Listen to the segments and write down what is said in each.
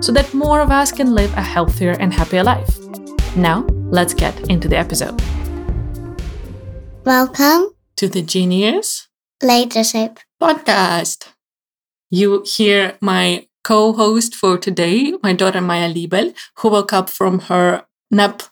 so that more of us can live a healthier and happier life. Now, let's get into the episode. Welcome To the Genius Leadership. Podcast. You hear my co host for today, my daughter Maya Liebel, who woke up from her nap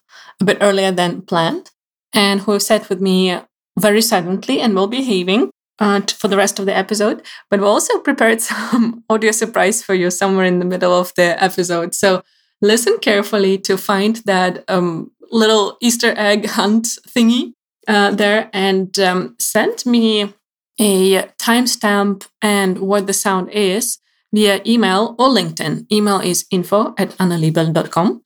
a bit earlier than planned and who sat with me very silently and well behaving uh, for the rest of the episode. But we also prepared some audio surprise for you somewhere in the middle of the episode. So listen carefully to find that um, little Easter egg hunt thingy uh, there and um, send me a timestamp and what the sound is via email or LinkedIn. Email is info at annaliebel.com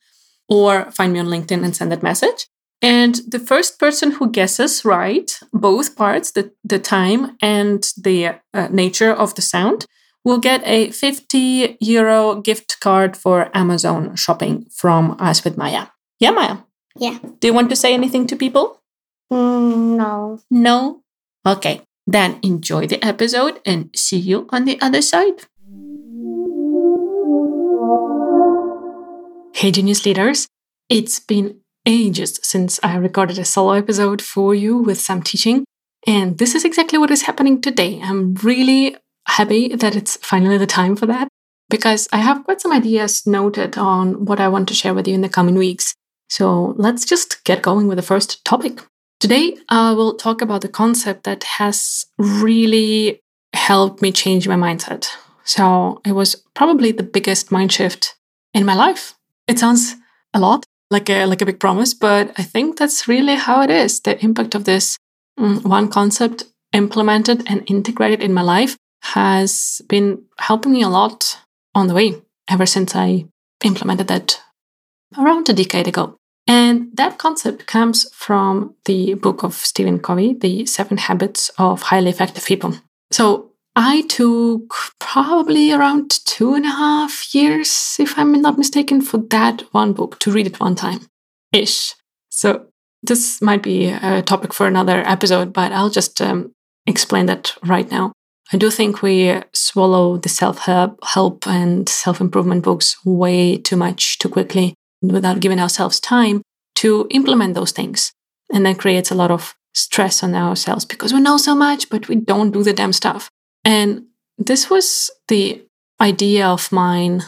or find me on LinkedIn and send that message. And the first person who guesses right both parts, the, the time and the uh, nature of the sound, will get a 50 euro gift card for Amazon shopping from us with Maya. Yeah, Maya. Yeah. Do you want to say anything to people? Mm, no. No? Okay. Then enjoy the episode and see you on the other side. Hey, Genius Leaders. It's been ages since I recorded a solo episode for you with some teaching. And this is exactly what is happening today. I'm really happy that it's finally the time for that because I have quite some ideas noted on what I want to share with you in the coming weeks. So let's just get going with the first topic. Today, I will talk about the concept that has really helped me change my mindset. So it was probably the biggest mind shift in my life. It sounds a lot, like a like a big promise, but I think that's really how it is. The impact of this mm, one concept implemented and integrated in my life has been helping me a lot on the way ever since I implemented that around a decade ago. And that concept comes from the book of Stephen Covey, The Seven Habits of Highly Effective People. So I took probably around two and a half years, if I'm not mistaken, for that one book to read it one time ish. So this might be a topic for another episode, but I'll just um, explain that right now. I do think we swallow the self help and self improvement books way too much too quickly without giving ourselves time to implement those things. And that creates a lot of stress on ourselves because we know so much, but we don't do the damn stuff. And this was the idea of mine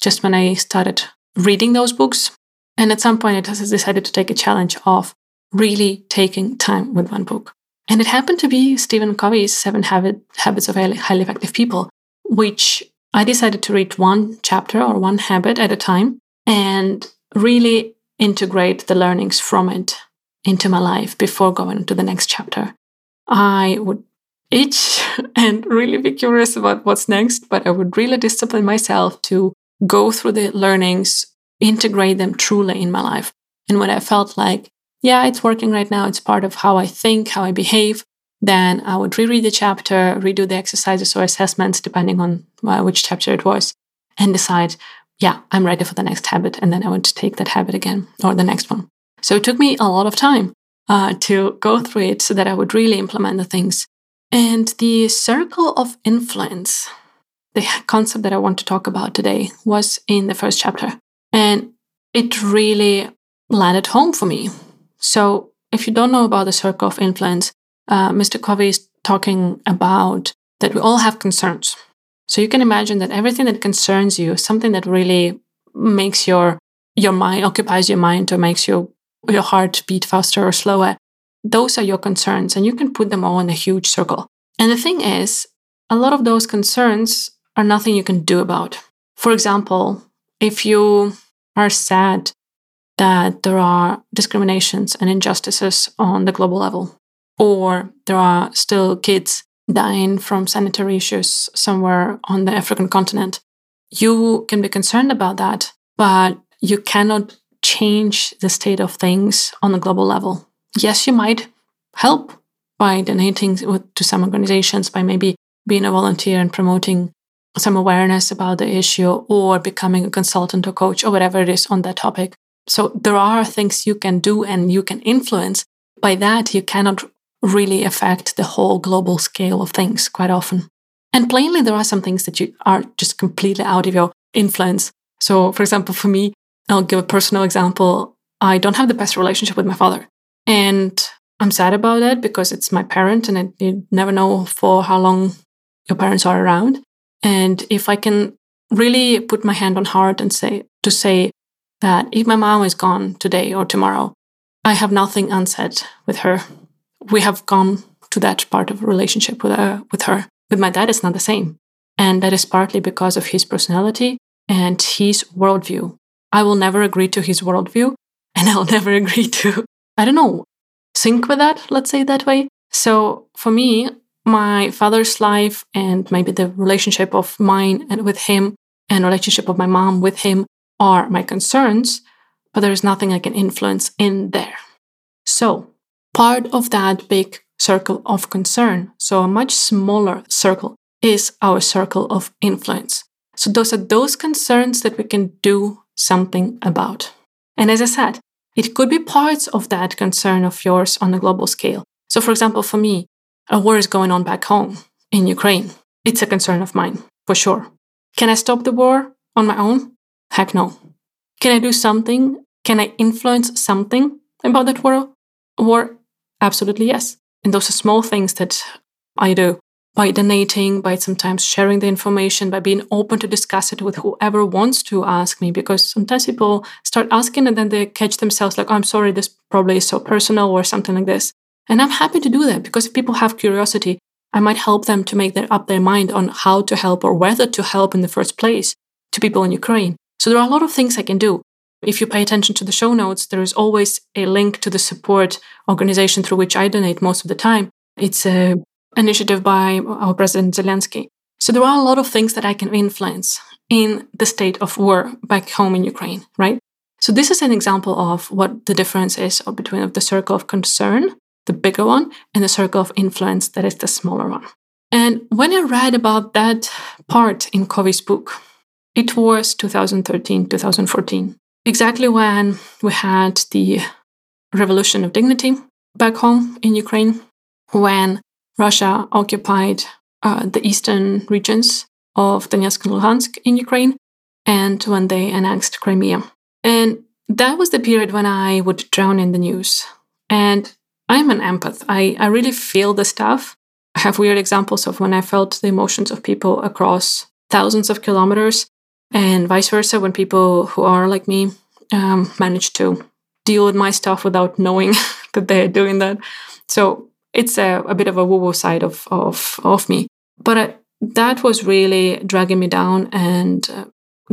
just when I started reading those books. And at some point, I decided to take a challenge of really taking time with one book. And it happened to be Stephen Covey's Seven Habit, Habits of Highly Effective People, which I decided to read one chapter or one habit at a time and really integrate the learnings from it into my life before going to the next chapter. I would itch and really be curious about what's next, but I would really discipline myself to go through the learnings, integrate them truly in my life. And when I felt like, yeah, it's working right now, it's part of how I think, how I behave, then I would reread the chapter, redo the exercises or assessments, depending on uh, which chapter it was, and decide, yeah, I'm ready for the next habit. And then I would take that habit again or the next one. So it took me a lot of time uh, to go through it so that I would really implement the things and the circle of influence, the concept that I want to talk about today, was in the first chapter. And it really landed home for me. So, if you don't know about the circle of influence, uh, Mr. Covey is talking about that we all have concerns. So, you can imagine that everything that concerns you, something that really makes your your mind occupies your mind or makes your your heart beat faster or slower those are your concerns, and you can put them all in a huge circle. And the thing is, a lot of those concerns are nothing you can do about. For example, if you are sad that there are discriminations and injustices on the global level, or there are still kids dying from sanitary issues somewhere on the African continent, you can be concerned about that, but you cannot change the state of things on a global level. Yes, you might help by donating to some organizations, by maybe being a volunteer and promoting some awareness about the issue or becoming a consultant or coach or whatever it is on that topic. So there are things you can do and you can influence. By that, you cannot really affect the whole global scale of things quite often. And plainly, there are some things that you are just completely out of your influence. So, for example, for me, I'll give a personal example. I don't have the best relationship with my father. And I'm sad about that because it's my parent and you never know for how long your parents are around. And if I can really put my hand on heart and say, to say that if my mom is gone today or tomorrow, I have nothing unsaid with her. We have come to that part of a relationship with, uh, with her. With my dad, it's not the same. And that is partly because of his personality and his worldview. I will never agree to his worldview, and I'll never agree to, I don't know, sync with that, let's say that way. So for me, my father's life and maybe the relationship of mine and with him and relationship of my mom with him are my concerns, but there is nothing I can influence in there. So part of that big circle of concern, so a much smaller circle, is our circle of influence. So those are those concerns that we can do something about. And as I said, it could be parts of that concern of yours on a global scale. So, for example, for me, a war is going on back home in Ukraine. It's a concern of mine, for sure. Can I stop the war on my own? Heck no. Can I do something? Can I influence something about that war? War? Absolutely yes. And those are small things that I do by donating, by sometimes sharing the information, by being open to discuss it with whoever wants to ask me. Because sometimes people start asking and then they catch themselves like, oh, I'm sorry, this probably is so personal or something like this. And I'm happy to do that because if people have curiosity, I might help them to make their, up their mind on how to help or whether to help in the first place to people in Ukraine. So there are a lot of things I can do. If you pay attention to the show notes, there is always a link to the support organization through which I donate most of the time. It's a initiative by our President Zelensky. So there are a lot of things that I can influence in the state of war back home in Ukraine, right? So this is an example of what the difference is between the circle of concern, the bigger one, and the circle of influence that is the smaller one. And when I read about that part in Covey's book, it was 2013, 2014, exactly when we had the revolution of dignity back home in Ukraine, when Russia occupied uh, the eastern regions of Donetsk and Luhansk in Ukraine, and when they annexed Crimea. And that was the period when I would drown in the news. And I'm an empath. I, I really feel the stuff. I have weird examples of when I felt the emotions of people across thousands of kilometers, and vice versa, when people who are like me um, manage to deal with my stuff without knowing that they're doing that. So it's a, a bit of a woo woo side of, of, of me. But uh, that was really dragging me down and uh,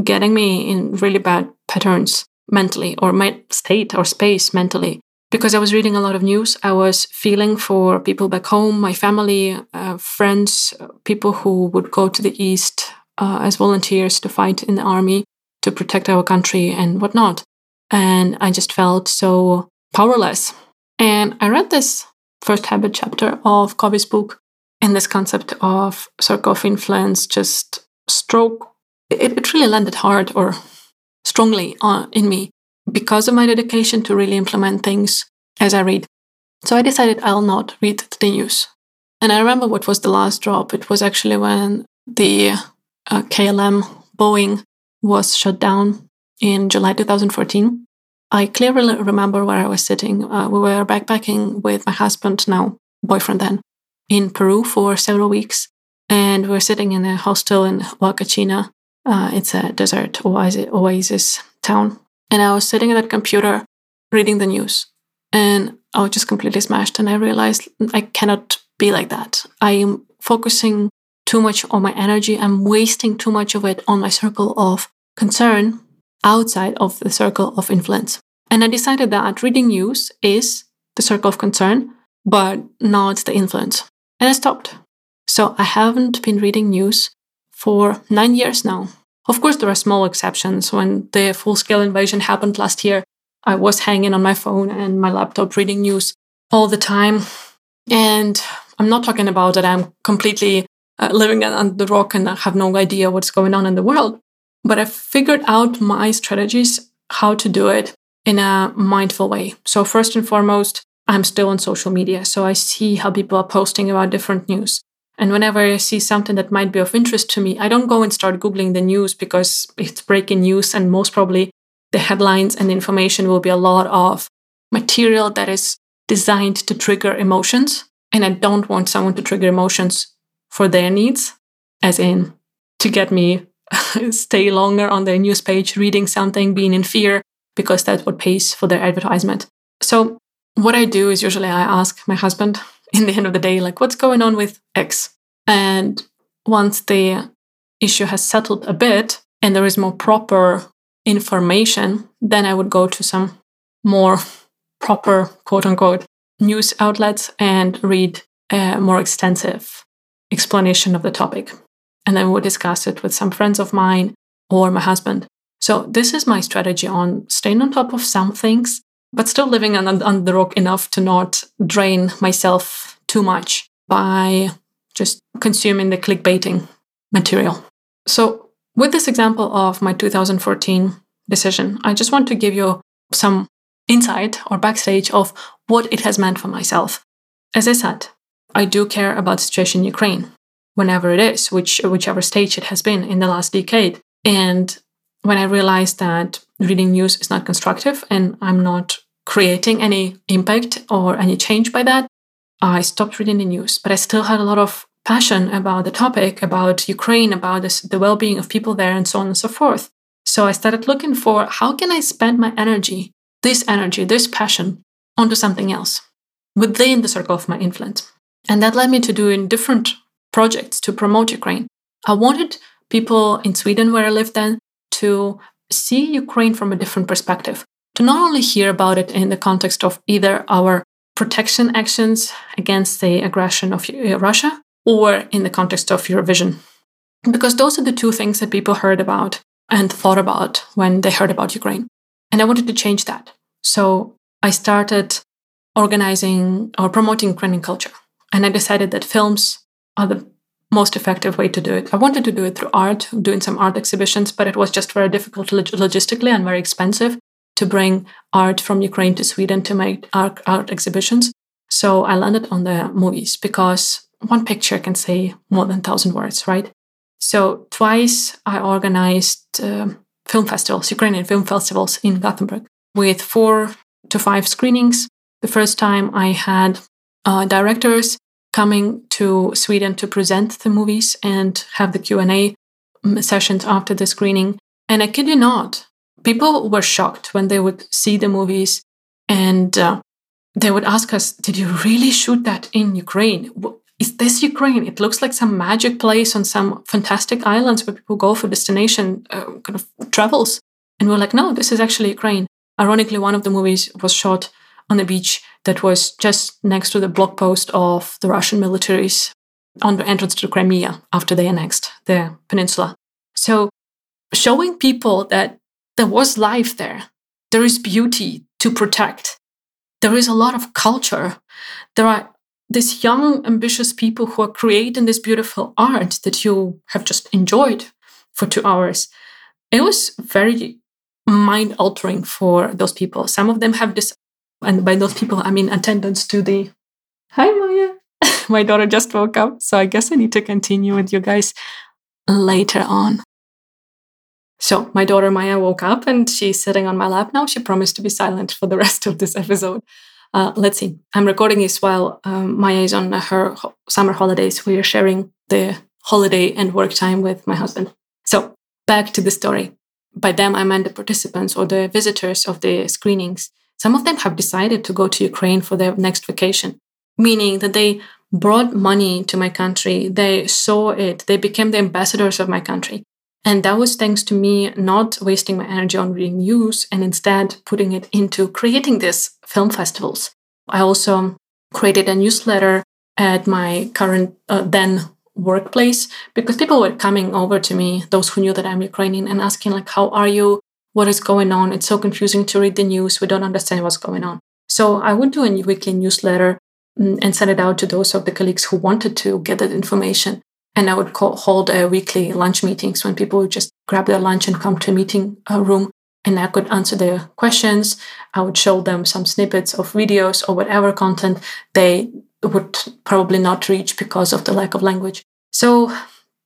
getting me in really bad patterns mentally or my state or space mentally. Because I was reading a lot of news, I was feeling for people back home, my family, uh, friends, people who would go to the East uh, as volunteers to fight in the army to protect our country and whatnot. And I just felt so powerless. And I read this first habit chapter of Covey's book. And this concept of circle of influence just stroke, it, it really landed hard or strongly on, in me because of my dedication to really implement things as I read. So I decided I'll not read the news. And I remember what was the last drop. It was actually when the uh, KLM Boeing was shut down in July 2014. I clearly remember where I was sitting. Uh, we were backpacking with my husband, now boyfriend then, in Peru for several weeks. And we were sitting in a hostel in Huacachina. Uh, it's a desert oasis, oasis town. And I was sitting at that computer reading the news. And I was just completely smashed. And I realized I cannot be like that. I am focusing too much on my energy. I'm wasting too much of it on my circle of concern outside of the circle of influence. And I decided that reading news is the circle of concern, but not the influence. And I stopped. So I haven't been reading news for nine years now. Of course, there are small exceptions. When the full scale invasion happened last year, I was hanging on my phone and my laptop reading news all the time. And I'm not talking about that I'm completely uh, living on the rock and I have no idea what's going on in the world. But I figured out my strategies, how to do it in a mindful way. So, first and foremost, I'm still on social media. So I see how people are posting about different news. And whenever I see something that might be of interest to me, I don't go and start Googling the news because it's breaking news. And most probably the headlines and information will be a lot of material that is designed to trigger emotions. And I don't want someone to trigger emotions for their needs, as in to get me stay longer on their news page, reading something, being in fear, because that's what pays for their advertisement. So what I do is usually I ask my husband in the end of the day, like, what's going on with X? And once the issue has settled a bit and there is more proper information, then I would go to some more proper, quote unquote, news outlets and read a more extensive explanation of the topic. And then we'll discuss it with some friends of mine or my husband. So, this is my strategy on staying on top of some things but still living on, on the rock enough to not drain myself too much by just consuming the clickbaiting material. So, with this example of my 2014 decision, I just want to give you some insight or backstage of what it has meant for myself. As I said, I do care about the situation in Ukraine, whenever it is, which whichever stage it has been in the last decade. And when I realized that reading news is not constructive and I'm not creating any impact or any change by that, I stopped reading the news. But I still had a lot of passion about the topic, about Ukraine, about this, the well being of people there, and so on and so forth. So I started looking for how can I spend my energy, this energy, this passion, onto something else within the circle of my influence. And that led me to doing different projects to promote Ukraine. I wanted people in Sweden, where I lived then, to see Ukraine from a different perspective, to not only hear about it in the context of either our protection actions against the aggression of uh, Russia or in the context of Eurovision. Because those are the two things that people heard about and thought about when they heard about Ukraine. And I wanted to change that. So I started organizing or promoting Ukrainian culture. And I decided that films are the most effective way to do it. I wanted to do it through art, doing some art exhibitions, but it was just very difficult log- logistically and very expensive to bring art from Ukraine to Sweden to make art, art exhibitions. So I landed on the movies because one picture can say more than thousand words, right? So twice I organized uh, film festivals, Ukrainian film festivals in Gothenburg with four to five screenings. The first time I had uh, directors coming to Sweden to present the movies and have the Q&A mm, sessions after the screening. And I kid you not, people were shocked when they would see the movies and uh, they would ask us, Did you really shoot that in Ukraine? Is this Ukraine? It looks like some magic place on some fantastic islands where people go for destination uh, kind of travels. And we're like, No, this is actually Ukraine. Ironically, one of the movies was shot on a beach that was just next to the block post of the Russian militaries on the entrance to Crimea after they annexed the peninsula. So, showing people that there was life there. There is beauty to protect. There is a lot of culture. There are these young, ambitious people who are creating this beautiful art that you have just enjoyed for two hours. It was very mind altering for those people. Some of them have this, and by those people, I mean attendance to the. Hi, Maya. My daughter just woke up, so I guess I need to continue with you guys later on. So my daughter Maya woke up and she's sitting on my lap now. She promised to be silent for the rest of this episode. Uh, let's see. I'm recording this while um, Maya is on her ho- summer holidays. We are sharing the holiday and work time with my husband. So back to the story. By them, I meant the participants or the visitors of the screenings. Some of them have decided to go to Ukraine for their next vacation, meaning that they brought money to my country. They saw it. They became the ambassadors of my country. And that was thanks to me not wasting my energy on reading news and instead putting it into creating these film festivals. I also created a newsletter at my current, uh, then workplace because people were coming over to me, those who knew that I'm Ukrainian, and asking like, "How are you? What is going on? It's so confusing to read the news. We don't understand what's going on." So I would do a weekly newsletter mm, and send it out to those of the colleagues who wanted to get that information. And I would call, hold a weekly lunch meetings when people would just grab their lunch and come to a meeting uh, room and I could answer their questions. I would show them some snippets of videos or whatever content they would probably not reach because of the lack of language. So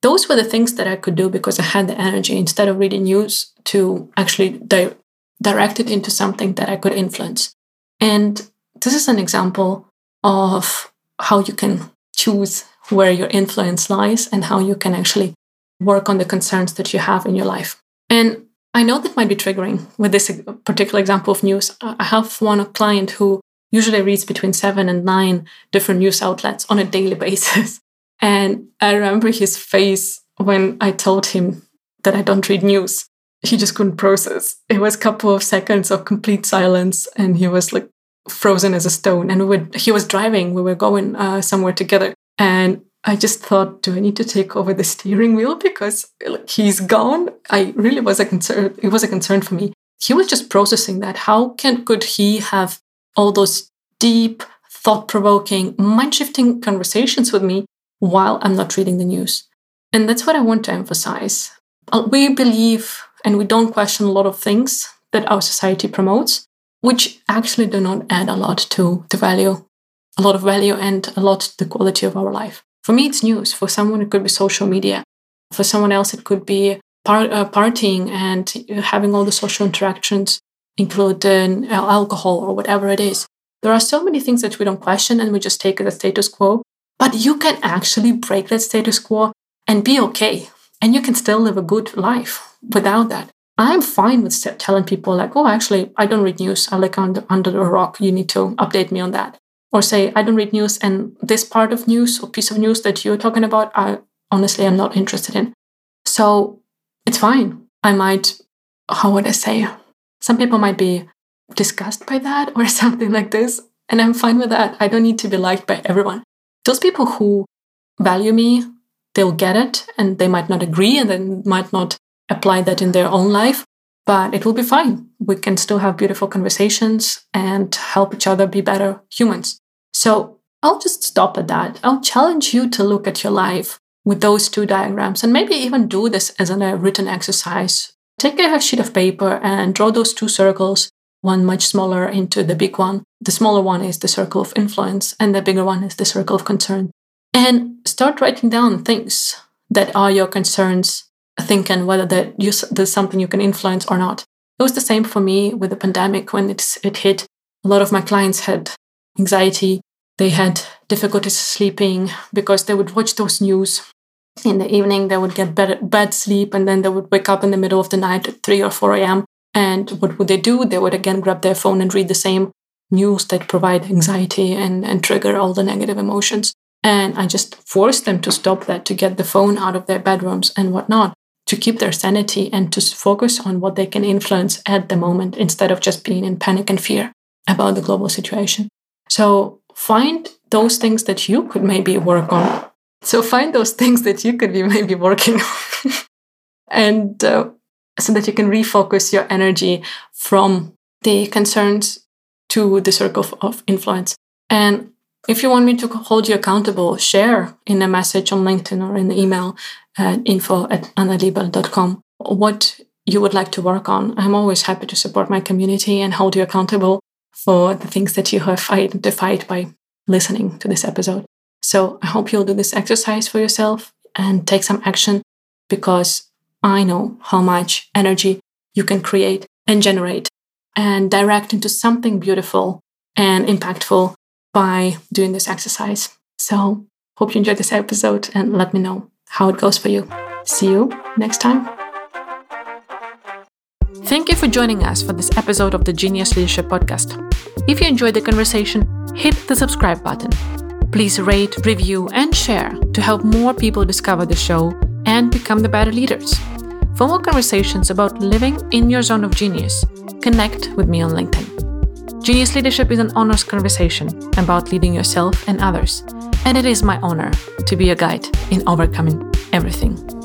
those were the things that I could do because I had the energy instead of reading news to actually di- direct it into something that I could influence. And this is an example of how you can choose where your influence lies and how you can actually work on the concerns that you have in your life. And I know that might be triggering with this particular example of news. I have one client who usually reads between seven and nine different news outlets on a daily basis. And I remember his face when I told him that I don't read news. He just couldn't process. It was a couple of seconds of complete silence, and he was like frozen as a stone. And we would, he was driving. We were going uh, somewhere together, and I just thought, do I need to take over the steering wheel because he's gone? I really was a concern. It was a concern for me. He was just processing that. How can could he have all those deep, thought-provoking, mind-shifting conversations with me while I'm not reading the news? And that's what I want to emphasize. Uh, we believe and we don't question a lot of things that our society promotes, which actually do not add a lot to the value, a lot of value and a lot to the quality of our life. For me, it's news. For someone, it could be social media. For someone else, it could be par- uh, partying and having all the social interactions, including uh, alcohol or whatever it is. There are so many things that we don't question and we just take as a status quo. But you can actually break that status quo and be okay. And you can still live a good life without that. I'm fine with telling people, like, oh, actually, I don't read news. I like under, under a rock. You need to update me on that or say i don't read news and this part of news or piece of news that you're talking about i honestly am not interested in so it's fine i might how would i say some people might be disgusted by that or something like this and i'm fine with that i don't need to be liked by everyone those people who value me they'll get it and they might not agree and they might not apply that in their own life but it will be fine. We can still have beautiful conversations and help each other be better humans. So I'll just stop at that. I'll challenge you to look at your life with those two diagrams and maybe even do this as a uh, written exercise. Take a sheet of paper and draw those two circles, one much smaller into the big one. The smaller one is the circle of influence, and the bigger one is the circle of concern. And start writing down things that are your concerns, thinking whether that you, there's something you can influence or not. It was the same for me with the pandemic when it, it hit. A lot of my clients had anxiety. They had difficulties sleeping because they would watch those news. In the evening, they would get better, bad sleep and then they would wake up in the middle of the night at 3 or 4 a.m. And what would they do? They would again grab their phone and read the same news that provide anxiety and, and trigger all the negative emotions. And I just forced them to stop that, to get the phone out of their bedrooms and whatnot, to keep their sanity and to focus on what they can influence at the moment instead of just being in panic and fear about the global situation. So find those things that you could maybe work on. So find those things that you could be maybe working on. and uh, so that you can refocus your energy from the concerns to the circle of, influence. And if you want me to hold you accountable, share in a message on LinkedIn or in the email at info at annaliebel.com what you would like to work on. I'm always happy to support my community and hold you accountable for the things that you have identified by listening to this episode. So I hope you'll do this exercise for yourself and take some action because I know how much energy you can create and generate and direct into something beautiful and impactful by doing this exercise. So hope you enjoyed this episode and let me know how it goes for you. See you next time. Thank you for joining us for this episode of the Genius Leadership Podcast. If you enjoyed the conversation, hit the subscribe button. Please rate, review, and share to help more people discover the show and become the better leaders. For more conversations about living in your zone of genius, connect with me on LinkedIn. Genius Leadership is an honest conversation about leading yourself and others And it is my honor to be a guide in overcoming everything.